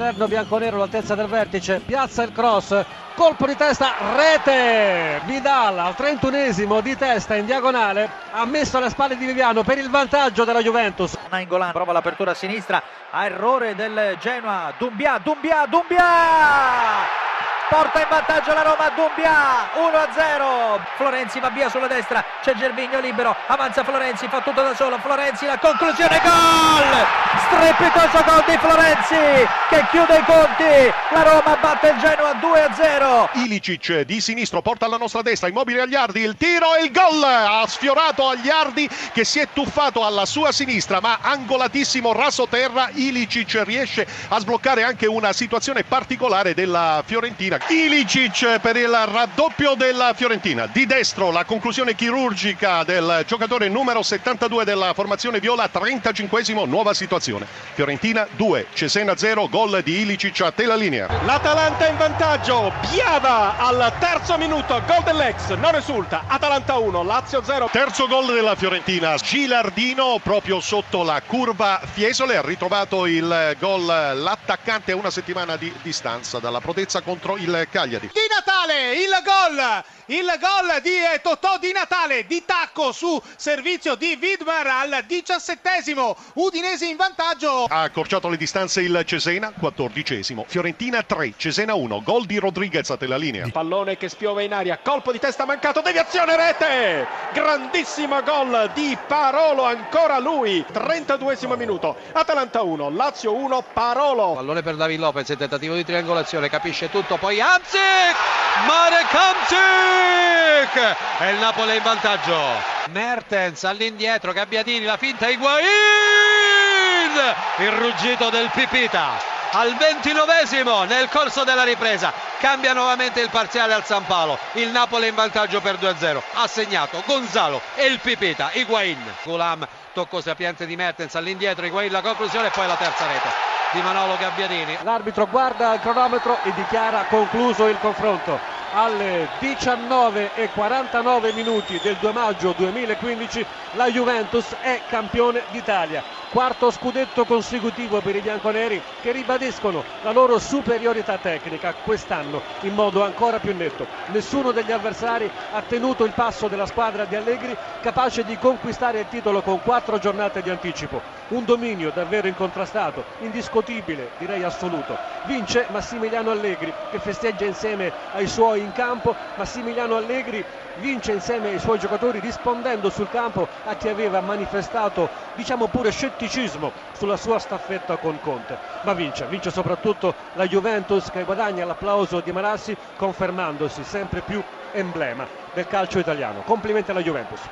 all'esterno bianconero all'altezza del vertice, piazza il cross, colpo di testa, rete! Vidal al 31esimo di testa in diagonale ha messo alle spalle di Viviano per il vantaggio della Juventus. Nainggolan prova l'apertura a sinistra, a errore del Genoa, Dumbia, Dumbia, Dumbia! Porta in vantaggio la Roma Dumbia 1-0 Florenzi va via sulla destra c'è Gervigno libero avanza Florenzi fa tutto da solo Florenzi la conclusione gol! Strepitoso gol di Florenzi che chiude i conti. La Roma batte il Genoa 2-0 Ilicic di sinistro porta alla nostra destra immobile agli Ardi il tiro e il gol! Ha sfiorato agli Ardi che si è tuffato alla sua sinistra ma angolatissimo raso terra Ilicic riesce a sbloccare anche una situazione particolare della Fiorentina Ilicic per il raddoppio della Fiorentina. Di destro la conclusione chirurgica del giocatore numero 72 della formazione viola, 35esimo, nuova situazione. Fiorentina 2, Cesena 0, gol di Ilicic a te la linea. L'Atalanta in vantaggio, Biava al terzo minuto, gol dell'ex, non risulta. Atalanta 1, Lazio 0. Terzo gol della Fiorentina, Gilardino proprio sotto la curva Fiesole, ha ritrovato il gol l'attaccante a una settimana di distanza dalla protezza contro il il Cagliari. Di Natale il gol! Il gol di Totò Di Natale di tacco su servizio di Widmer al diciassettesimo. Udinese in vantaggio. Ha accorciato le distanze il Cesena quattordicesimo. Fiorentina 3 Cesena 1 gol di Rodriguez a te la linea. Pallone che spiova in aria colpo di testa mancato deviazione rete! Grandissimo gol di Parolo ancora lui 32esimo minuto. Atalanta 1 Lazio 1 Parolo. Pallone per David Lopez il tentativo di triangolazione capisce tutto poi Amsic Marek Amsic e il Napoli in vantaggio. Mertens all'indietro Gabbiadini la finta Higuain! Il ruggito del Pipita. Al ventinovesimo nel corso della ripresa cambia nuovamente il parziale al San Paolo. Il Napoli in vantaggio per 2-0 ha segnato Gonzalo e il Pipita Higuain. Gulam tocco sapiente di Mertens all'indietro Higuain la conclusione e poi la terza rete di Manolo Gabbiadini. L'arbitro guarda il cronometro e dichiara concluso il confronto. Alle 19 e 49 minuti del 2 maggio 2015 la Juventus è campione d'Italia quarto scudetto consecutivo per i bianconeri che ribadiscono la loro superiorità tecnica quest'anno in modo ancora più netto. Nessuno degli avversari ha tenuto il passo della squadra di Allegri capace di conquistare il titolo con quattro giornate di anticipo. Un dominio davvero incontrastato indiscutibile direi assoluto. Vince Massimiliano Allegri che festeggia insieme ai suoi in campo, Massimiliano Allegri vince insieme ai suoi giocatori rispondendo sul campo a chi aveva manifestato diciamo pure scetticismo sulla sua staffetta con Conte. Ma vince, vince soprattutto la Juventus che guadagna l'applauso di Marassi confermandosi sempre più emblema del calcio italiano. Complimenti alla Juventus